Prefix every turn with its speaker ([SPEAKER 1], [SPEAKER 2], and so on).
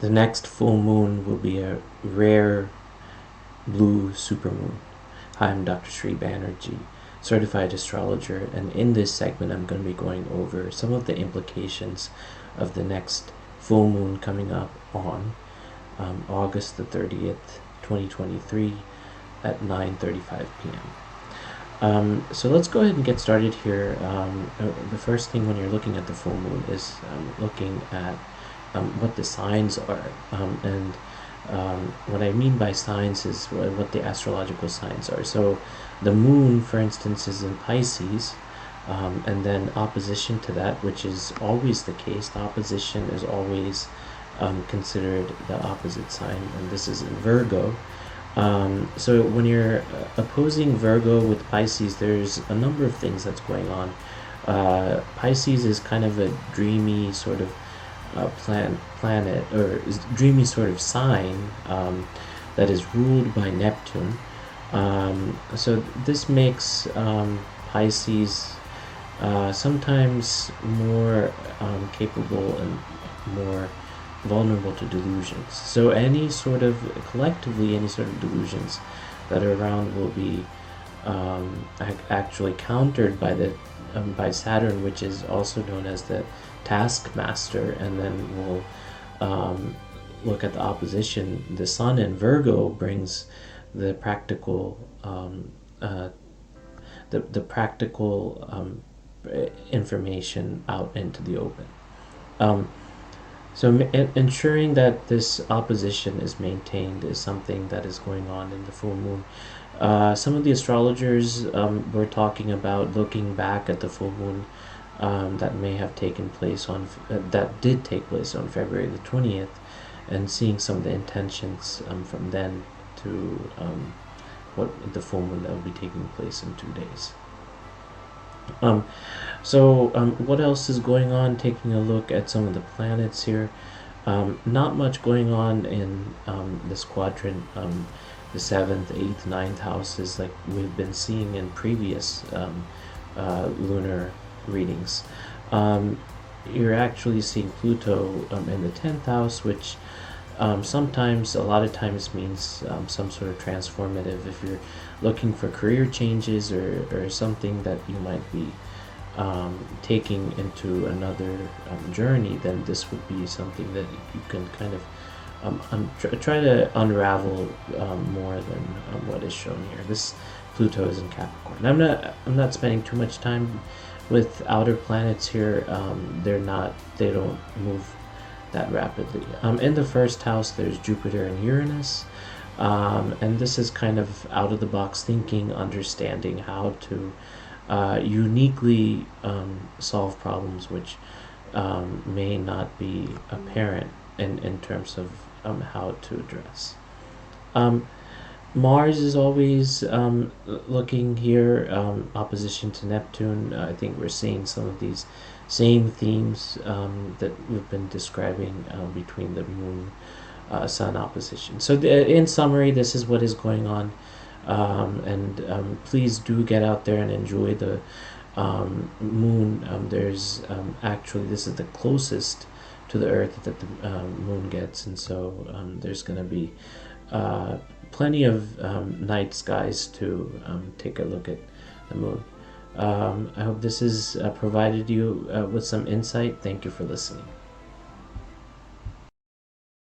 [SPEAKER 1] the next full moon will be a rare blue supermoon. Hi, I'm Dr. Sri Banerjee, certified astrologer, and in this segment, I'm going to be going over some of the implications of the next full moon coming up on um, August the 30th, 2023 at 9:35 p.m. Um, so let's go ahead and get started here. Um, uh, the first thing when you're looking at the full moon is um, looking at what the signs are. Um, and um, what I mean by signs is what the astrological signs are. So the moon, for instance, is in Pisces. and then opposition to that, which is always the case, the opposition is always considered the opposite sign, and this is in Virgo. Um, so when you're uh, opposing Virgo with Pisces, there's a number of things that's going on. Uh, Pisces is kind of a dreamy sort of uh, plan, planet, or dreamy sort of sign um, that is ruled by Neptune. Um, so this makes um, Pisces uh, sometimes more um, capable and more vulnerable to delusions. So any sort of collectively any sort of delusions that are around will be um, ac- actually countered by the um, by Saturn, which is also known as the taskmaster, and then we'll um, look at the opposition. The Sun in Virgo brings the practical um, uh, the the practical um, information out into the open. Um, so ensuring that this opposition is maintained is something that is going on in the full moon. Uh, some of the astrologers um, were talking about looking back at the full moon um, that may have taken place on uh, that did take place on February the twentieth, and seeing some of the intentions um, from then to um, what the full moon that will be taking place in two days. Um, so um, what else is going on? Taking a look at some of the planets here. Um, not much going on in um, this quadrant. Um, the seventh, eighth, ninth houses, like we've been seeing in previous um, uh, lunar readings. Um, you're actually seeing Pluto in the tenth house, which sometimes, a lot of times, means some sort of transformative. If you're looking for career changes or, or something that you might be um, taking into another um, journey, then this would be something that you can kind of um, try to unravel um, more than um, what is shown here. This Pluto is in Capricorn. I'm not I'm not spending too much time with outer planets here. Um, they're not they don't move that rapidly. in the first house, there's Jupiter and Uranus. And this is kind of out of the box thinking, understanding how to uh, uniquely um, solve problems which um, may not be apparent in, in terms of um, how to address. Um, Mars is always um, looking here, opposition to Neptune. I think we're seeing some of these same themes that we've been describing between the moon uh, sun opposition. So, the, in summary, this is what is going on. Um, and um, please do get out there and enjoy the um, moon. Um, there's um, actually, this is the closest to the earth that the um, moon gets, and so there's going to be uh, plenty of night skies to take a look at the moon. I hope this has uh, provided you uh, with some insight. Thank you for listening.